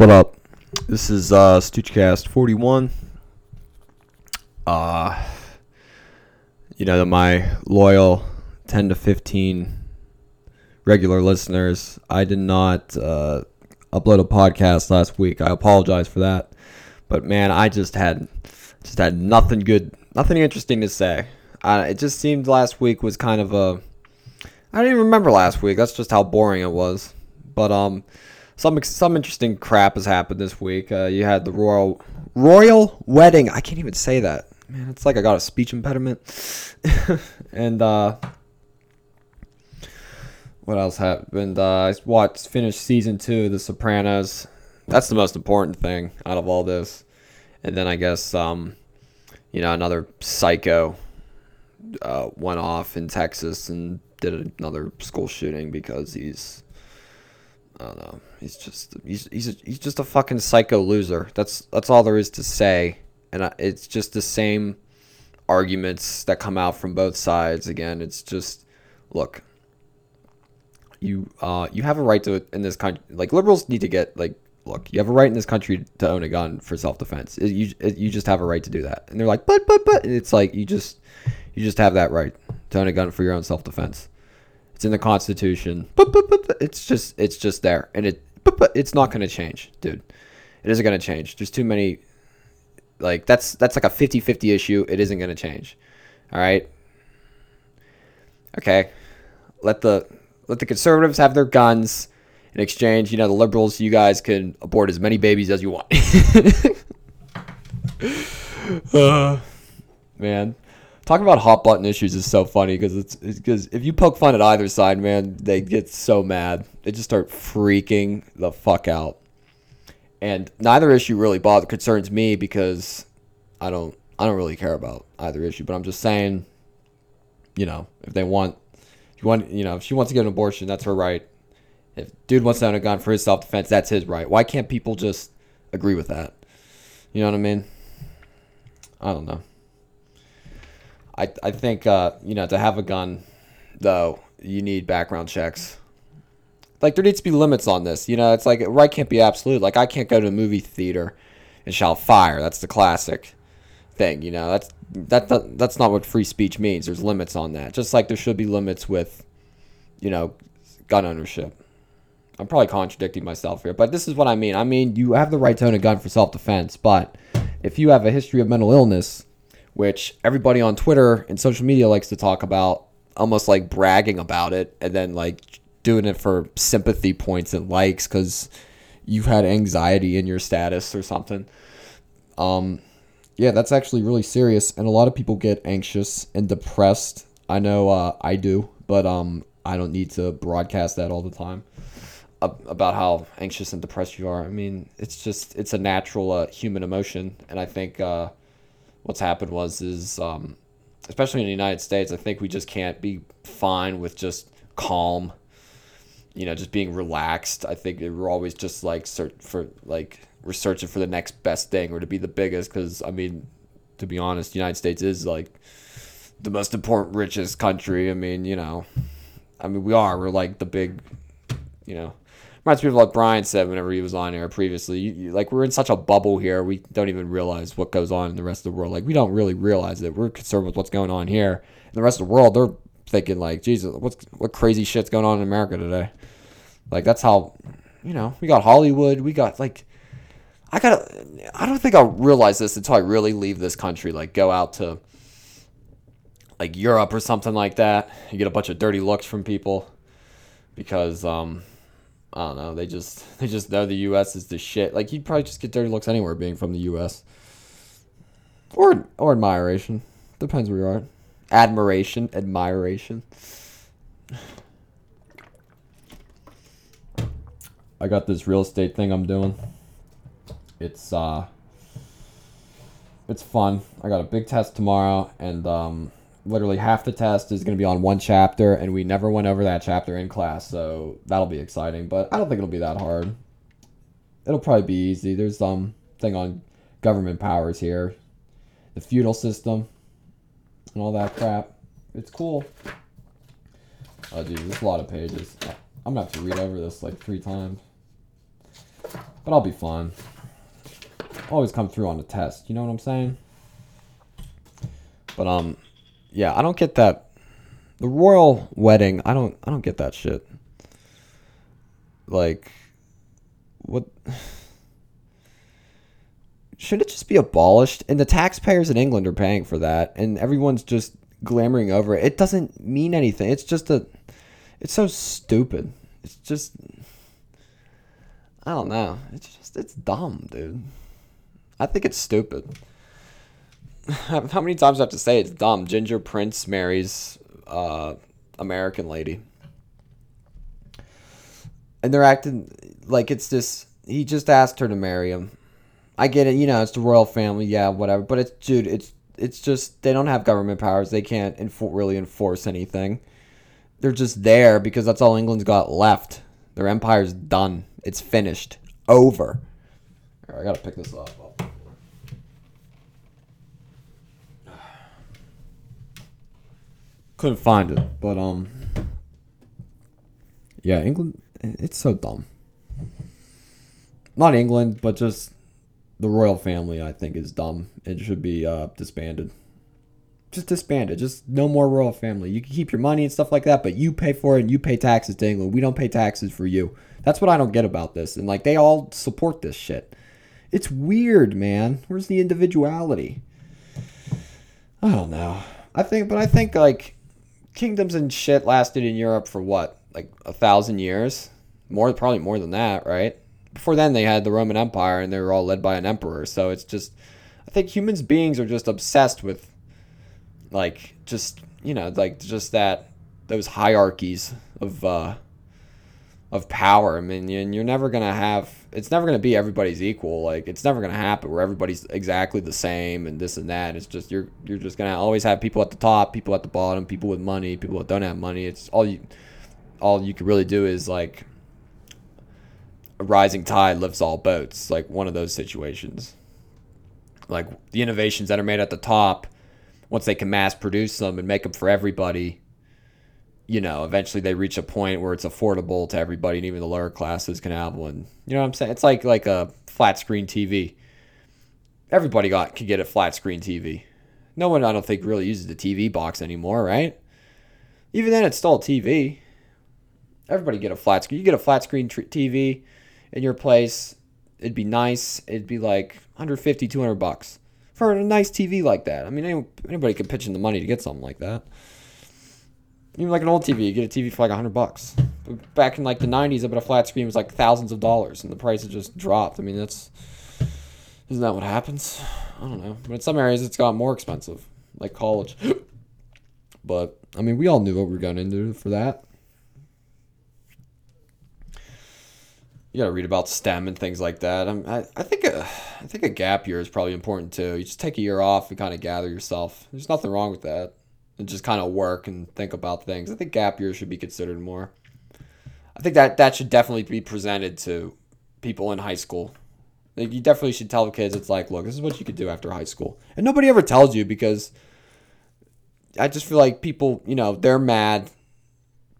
What up? This is uh Stoochcast 41. Uh you know, my loyal 10 to 15 regular listeners, I did not uh upload a podcast last week. I apologize for that. But man, I just had just had nothing good, nothing interesting to say. Uh, it just seemed last week was kind of a I don't even remember last week. That's just how boring it was. But um some some interesting crap has happened this week. Uh, you had the royal royal wedding. I can't even say that. Man, it's like I got a speech impediment. and uh, what else happened? Uh, I watched finished season two of The Sopranos. That's the most important thing out of all this. And then I guess um, you know another psycho uh, went off in Texas and did another school shooting because he's I don't know. He's just he's he's a, he's just a fucking psycho loser. That's that's all there is to say. And I, it's just the same arguments that come out from both sides. Again, it's just look. You uh you have a right to in this country. Like liberals need to get like look. You have a right in this country to own a gun for self defense. You you just have a right to do that. And they're like, but but but. And it's like you just you just have that right to own a gun for your own self defense. It's in the Constitution. It's just it's just there, and it it's not going to change, dude. It isn't going to change. There's too many. Like that's that's like a 50-50 issue. It isn't going to change. All right. Okay. Let the let the conservatives have their guns. In exchange, you know, the liberals, you guys can abort as many babies as you want. uh, man, talking about hot button issues is so funny because it's because if you poke fun at either side, man, they get so mad. They just start freaking the fuck out. And neither issue really bother concerns me because I don't I don't really care about either issue. But I'm just saying, you know, if they want, if you want, you know, if she wants to get an abortion, that's her right. If dude wants to own a gun for his self defense, that's his right. Why can't people just agree with that? You know what I mean? I don't know. I I think uh, you know to have a gun, though you need background checks. Like there needs to be limits on this. You know, it's like right can't be absolute. Like I can't go to a movie theater and shout fire. That's the classic thing. You know, that's that, that that's not what free speech means. There's limits on that. Just like there should be limits with, you know, gun ownership. I'm probably contradicting myself here, but this is what I mean. I mean, you have the right to own a gun for self defense, but if you have a history of mental illness which everybody on Twitter and social media likes to talk about, almost like bragging about it and then like doing it for sympathy points and likes because you've had anxiety in your status or something. Um, yeah, that's actually really serious, and a lot of people get anxious and depressed. I know uh, I do, but um, I don't need to broadcast that all the time about how anxious and depressed you are. I mean, it's just it's a natural uh, human emotion, and I think uh, what's happened was is um, especially in the United States, I think we just can't be fine with just calm, you know, just being relaxed. I think we're always just like search for like we're searching for the next best thing or to be the biggest. Because I mean, to be honest, the United States is like the most important, richest country. I mean, you know, I mean we are. We're like the big, you know reminds me of what Brian said whenever he was on air previously. You, you, like we're in such a bubble here, we don't even realize what goes on in the rest of the world. Like we don't really realize it. We're concerned with what's going on here. In the rest of the world, they're thinking like, Jesus, what's what crazy shit's going on in America today? Like that's how, you know, we got Hollywood, we got like. I gotta. I don't think I'll realize this until I really leave this country. Like, go out to like Europe or something like that. You get a bunch of dirty looks from people because um, I don't know. They just they just know the U.S. is the shit. Like you'd probably just get dirty looks anywhere being from the U.S. Or or admiration. Depends where you are. Admiration, admiration. I got this real estate thing I'm doing. It's uh it's fun. I got a big test tomorrow and um literally half the test is going to be on one chapter, and we never went over that chapter in class, so that'll be exciting. But I don't think it'll be that hard. It'll probably be easy. There's some um, thing on government powers here, the feudal system, and all that crap. It's cool. Oh, dude, there's a lot of pages. I'm gonna have to read over this like three times. But I'll be fine. Always come through on the test. You know what I'm saying? But um, yeah, I don't get that. The royal wedding, I don't, I don't get that shit. Like, what? Should it just be abolished? And the taxpayers in England are paying for that, and everyone's just glamoring over it. It doesn't mean anything. It's just a. It's so stupid. It's just. I don't know. It's just it's dumb, dude. I think it's stupid. How many times do I have to say it's dumb? Ginger Prince marries uh, American lady. And they're acting like it's this. He just asked her to marry him. I get it, you know, it's the royal family, yeah, whatever. But it's, dude, it's it's just they don't have government powers. They can't really enforce anything. They're just there because that's all England's got left. Their empire's done. It's finished. Over. I gotta pick this up. Couldn't find it, but um, yeah, England. It's so dumb. Not England, but just the royal family. I think is dumb. It should be uh, disbanded. Just disbanded. Just no more royal family. You can keep your money and stuff like that, but you pay for it and you pay taxes to England. We don't pay taxes for you. That's what I don't get about this. And like they all support this shit. It's weird, man. Where's the individuality? I don't know. I think, but I think like kingdoms and shit lasted in Europe for what, like a thousand years, more probably more than that, right? Before then, they had the Roman Empire, and they were all led by an emperor. So it's just, I think humans beings are just obsessed with, like, just you know, like just that those hierarchies of uh, of power. I mean, you're never gonna have. It's never gonna be everybody's equal. Like it's never gonna happen where everybody's exactly the same and this and that. It's just you're you're just gonna always have people at the top, people at the bottom, people with money, people that don't have money. It's all you. All you can really do is like. A rising tide lifts all boats. Like one of those situations. Like the innovations that are made at the top, once they can mass produce them and make them for everybody, you know, eventually they reach a point where it's affordable to everybody, and even the lower classes can have one. You know what I'm saying? It's like like a flat screen TV. Everybody got can get a flat screen TV. No one, I don't think, really uses the TV box anymore, right? Even then, it's still a TV. Everybody get a flat screen. You get a flat screen tr- TV in your place. It'd be nice. It'd be like 150, 200 bucks for a nice TV like that. I mean, anybody could pitch in the money to get something like that even like an old TV, you get a TV for like hundred bucks. Back in like the '90s, I bet a flat screen was like thousands of dollars, and the price has just dropped. I mean, that's isn't that what happens? I don't know, but in some areas it's got more expensive, like college. but I mean, we all knew what we were going into for that. You gotta read about STEM and things like that. I'm, I, I think a, I think a gap year is probably important too. You just take a year off and kind of gather yourself. There's nothing wrong with that and just kind of work and think about things. I think gap year should be considered more. I think that that should definitely be presented to people in high school. Like you definitely should tell the kids it's like, look, this is what you could do after high school. And nobody ever tells you because I just feel like people, you know, they're mad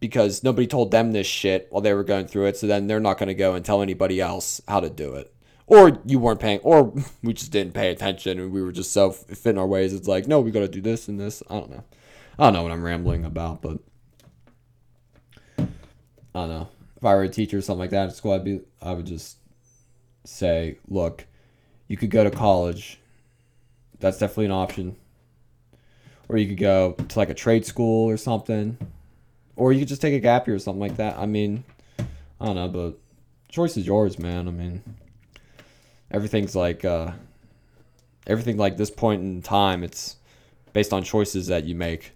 because nobody told them this shit while they were going through it. So then they're not going to go and tell anybody else how to do it or you weren't paying, or we just didn't pay attention and we were just so fit in our ways. It's like, no, we got to do this and this. I don't know. I don't know what I'm rambling about, but I don't know. If I were a teacher or something like that at school, I'd be, I would just say, look, you could go to college. That's definitely an option. Or you could go to like a trade school or something. Or you could just take a gap year or something like that. I mean, I don't know, but choice is yours, man. I mean, everything's like, uh, everything like this point in time, it's based on choices that you make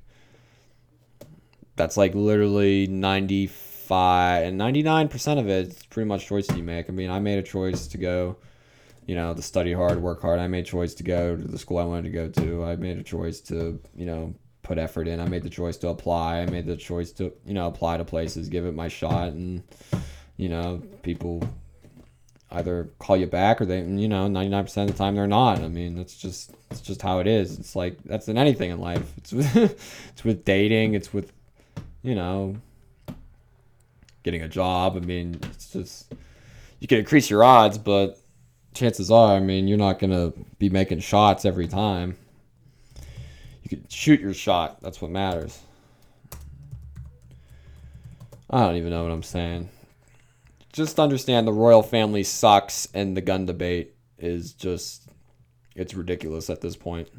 that's like literally 95 and 99% of it, it is pretty much choices you make. I mean, I made a choice to go, you know, to study hard, work hard. I made a choice to go to the school I wanted to go to. I made a choice to, you know, put effort in. I made the choice to apply. I made the choice to, you know, apply to places, give it my shot and you know, people either call you back or they you know 99% of the time they're not i mean that's just it's just how it is it's like that's in anything in life it's with, it's with dating it's with you know, getting a job. I mean, it's just you can increase your odds, but chances are, I mean, you're not gonna be making shots every time. You can shoot your shot. That's what matters. I don't even know what I'm saying. Just understand the royal family sucks, and the gun debate is just it's ridiculous at this point.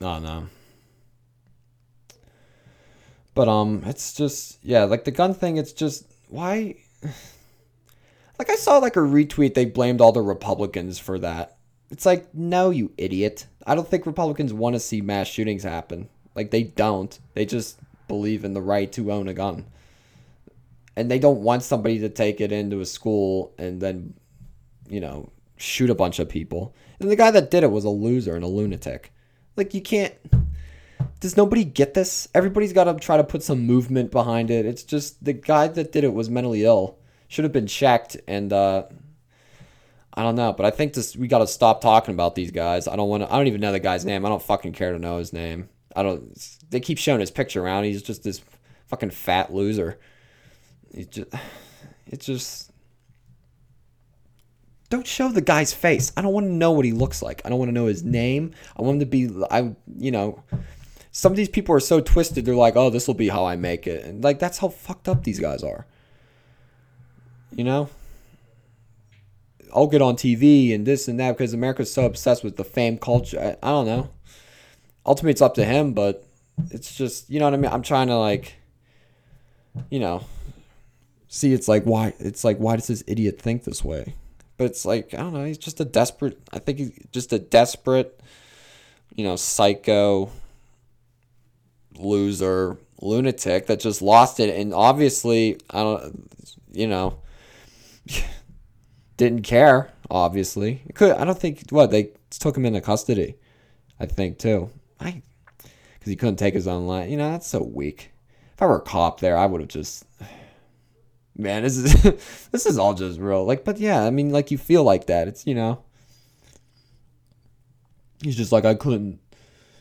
Oh no. But um it's just yeah, like the gun thing it's just why like I saw like a retweet they blamed all the Republicans for that. It's like no you idiot. I don't think Republicans want to see mass shootings happen. Like they don't. They just believe in the right to own a gun. And they don't want somebody to take it into a school and then you know, shoot a bunch of people. And the guy that did it was a loser and a lunatic. Like you can't does nobody get this? Everybody's got to try to put some movement behind it. It's just the guy that did it was mentally ill. Should have been checked and uh I don't know, but I think this we got to stop talking about these guys. I don't want to I don't even know the guy's name. I don't fucking care to know his name. I don't they keep showing his picture around. He's just this fucking fat loser. He just it's just don't show the guy's face. I don't want to know what he looks like. I don't want to know his name. I want him to be I you know some of these people are so twisted. They're like, "Oh, this will be how I make it." And like that's how fucked up these guys are. You know? I'll get on TV and this and that because America's so obsessed with the fame culture. I, I don't know. Ultimately, it's up to him, but it's just, you know what I mean? I'm trying to like you know, see it's like why it's like why does this idiot think this way? But it's like, I don't know, he's just a desperate I think he's just a desperate, you know, psycho loser lunatic that just lost it and obviously I don't you know didn't care obviously. It could I don't think what they took him into custody I think too. I because he couldn't take his own life. You know that's so weak. If I were a cop there I would have just man this is this is all just real like but yeah I mean like you feel like that. It's you know he's just like I couldn't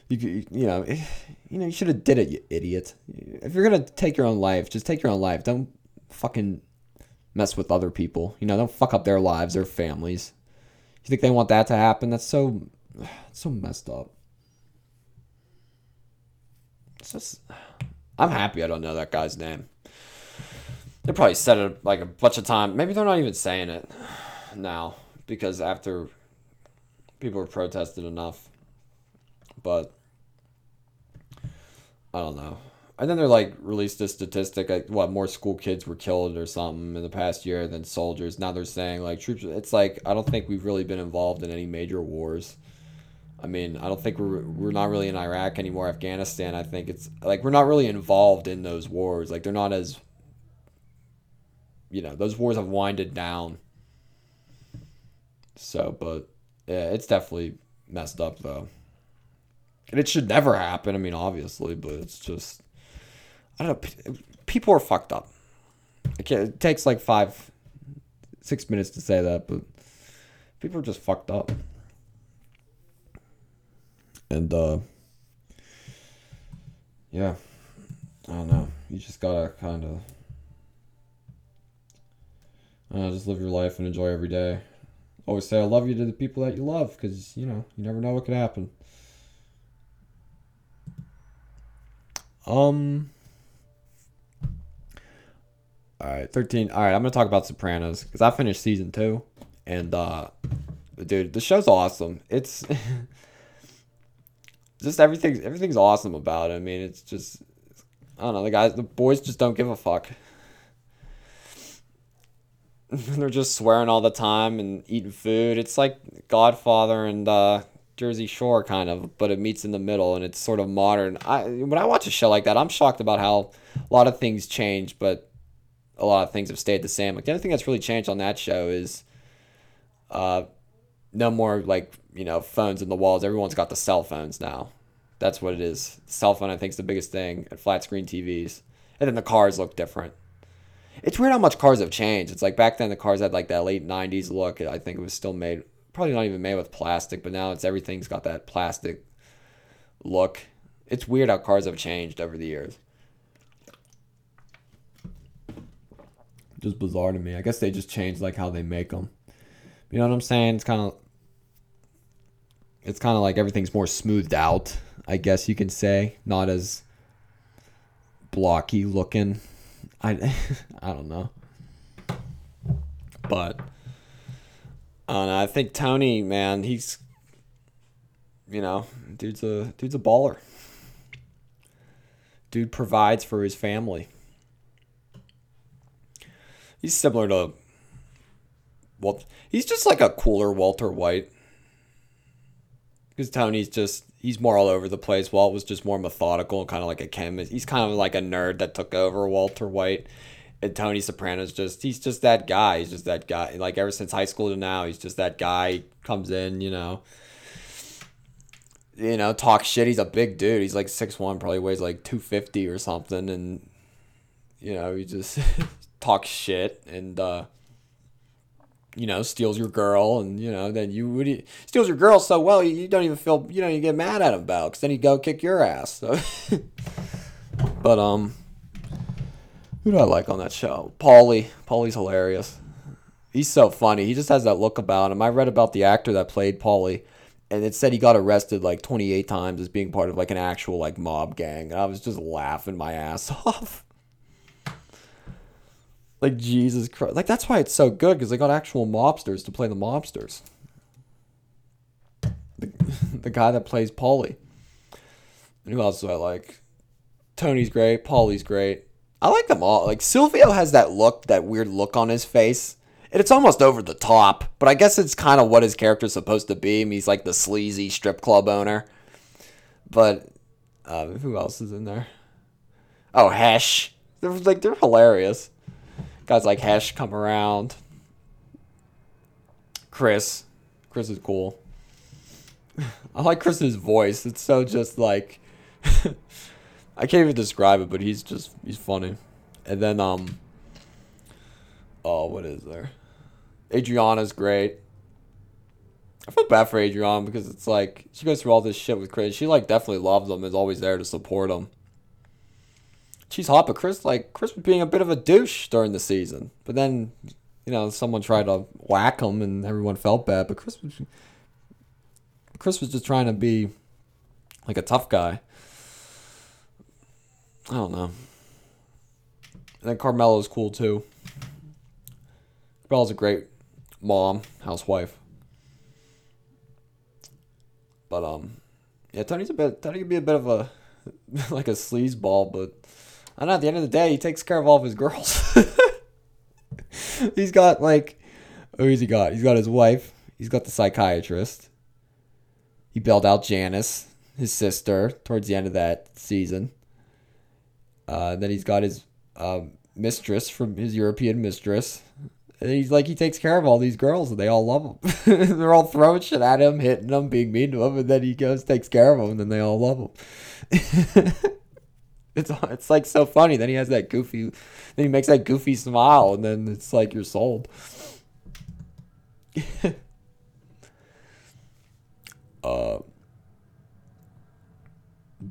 you you know eh, you know you should have did it you idiot. If you're gonna take your own life just take your own life. Don't fucking mess with other people. You know don't fuck up their lives their families. You think they want that to happen? That's so so messed up. It's just i'm happy i don't know that guy's name. They probably said it like a bunch of times maybe they're not even saying it now because after people have protested enough. But I don't know. And then they're like released a statistic like what more school kids were killed or something in the past year than soldiers. Now they're saying like troops. It's like I don't think we've really been involved in any major wars. I mean, I don't think we're we're not really in Iraq anymore. Afghanistan, I think it's like we're not really involved in those wars. Like they're not as you know, those wars have winded down. So, but yeah, it's definitely messed up though. And it should never happen. I mean, obviously, but it's just I don't know. People are fucked up. It takes like five, six minutes to say that, but people are just fucked up. And uh, yeah, I don't know. You just gotta kind of. Uh, just live your life and enjoy every day. Always say I love you to the people that you love because, you know, you never know what could happen. Um. All right, thirteen. All right, I'm gonna talk about Sopranos because I finished season two, and uh, dude, the show's awesome. It's just everything. Everything's awesome about it. I mean, it's just I don't know. The guys, the boys, just don't give a fuck. They're just swearing all the time and eating food. It's like Godfather and uh, Jersey Shore kind of, but it meets in the middle and it's sort of modern. I when I watch a show like that, I'm shocked about how a lot of things change, but a lot of things have stayed the same. Like the only thing that's really changed on that show is uh no more like, you know, phones in the walls. Everyone's got the cell phones now. That's what it is. The cell phone I think is the biggest thing and flat screen TVs. And then the cars look different. It's weird how much cars have changed. It's like back then the cars had like that late 90s look. I think it was still made probably not even made with plastic, but now it's everything's got that plastic look. It's weird how cars have changed over the years. Just bizarre to me. I guess they just changed like how they make them. You know what I'm saying? It's kind of it's kind of like everything's more smoothed out, I guess you can say, not as blocky looking. I I don't know. But Know, I think Tony, man, he's you know, dude's a dude's a baller. Dude provides for his family. He's similar to well, he's just like a cooler Walter White. Because Tony's just he's more all over the place. Walt was just more methodical and kind of like a chemist. He's kind of like a nerd that took over Walter White. And Tony Soprano's just he's just that guy. He's just that guy. Like ever since high school to now, he's just that guy. Comes in, you know. You know, talk shit. He's a big dude. He's like six one, probably weighs like two fifty or something, and you know, he just talks shit and uh you know, steals your girl, and you know, then you would steals your girl so well, you, don't even feel, you know, you get mad at him about, because then he'd go kick your ass. So. but um, who do I like on that show? Paulie. Paulie's hilarious. He's so funny. He just has that look about him. I read about the actor that played Paulie, and it said he got arrested like 28 times as being part of like an actual like mob gang. And I was just laughing my ass off. Like Jesus Christ! Like that's why it's so good because they got actual mobsters to play the mobsters. The, the guy that plays Paulie. And who else do I like? Tony's great. Paulie's great. I like them all. Like Silvio has that look, that weird look on his face. And it's almost over the top, but I guess it's kind of what his character's supposed to be. He's like the sleazy strip club owner. But uh, who else is in there? Oh, Hesh. They're like they're hilarious. Guys like Hesh come around. Chris. Chris is cool. I like Chris's voice. It's so just like I can't even describe it, but he's just he's funny. And then um oh what is there? Adriana's great. I feel bad for Adriana because it's like she goes through all this shit with Chris. She like definitely loves him, is always there to support him she's hot, but Chris like Chris was being a bit of a douche during the season. But then, you know, someone tried to whack him, and everyone felt bad. But Chris was Chris was just trying to be like a tough guy. I don't know. And then Carmela's cool too. Carmela's a great mom, housewife. But um, yeah, Tony's a bit. Tony can be a bit of a like a sleazeball, but I know. At the end of the day, he takes care of all of his girls. he's got like, who's he got? He's got his wife. He's got the psychiatrist. He bailed out Janice, his sister, towards the end of that season. Uh, then he's got his uh, mistress from his European mistress. And he's like he takes care of all these girls and they all love him. They're all throwing shit at him, hitting him, being mean to him, and then he goes takes care of them, and then they all love him. It's it's like so funny. Then he has that goofy, then he makes that goofy smile, and then it's like you're sold. uh,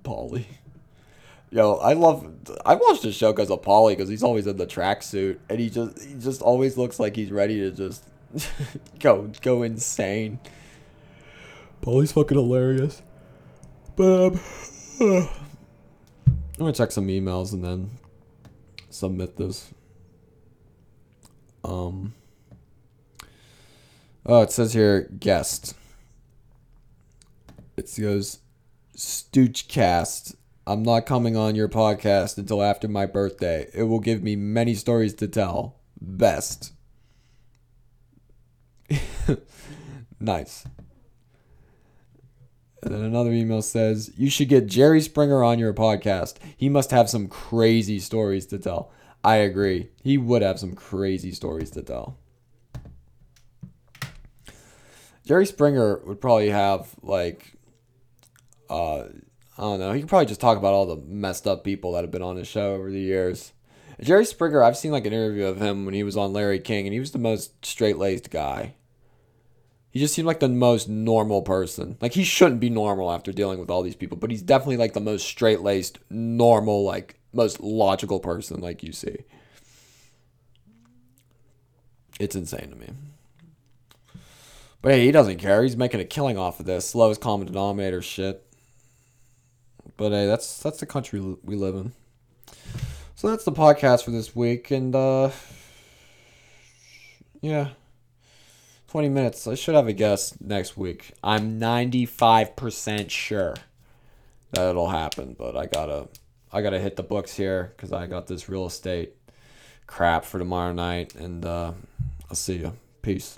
Paulie. Yo, I love. I watched the show because of Paulie because he's always in the tracksuit and he just he just always looks like he's ready to just go go insane. Paulie's fucking hilarious. But um, I'm gonna check some emails and then submit this. Um. Oh, it says here guest. It goes Stoochcast. I'm not coming on your podcast until after my birthday. It will give me many stories to tell. Best. nice. And then another email says, You should get Jerry Springer on your podcast. He must have some crazy stories to tell. I agree. He would have some crazy stories to tell. Jerry Springer would probably have, like, uh, I don't know. He could probably just talk about all the messed up people that have been on his show over the years. Jerry Springer, I've seen like an interview of him when he was on Larry King, and he was the most straight laced guy. He just seemed like the most normal person. Like he shouldn't be normal after dealing with all these people, but he's definitely like the most straight laced, normal, like most logical person like you see. It's insane to me. But hey, he doesn't care. He's making a killing off of this lowest common denominator shit. But hey, that's that's the country we live in. So that's the podcast for this week, and uh, yeah, twenty minutes. I should have a guest next week. I'm ninety five percent sure that it'll happen, but I gotta I gotta hit the books here because I got this real estate crap for tomorrow night, and uh, I'll see you. Peace.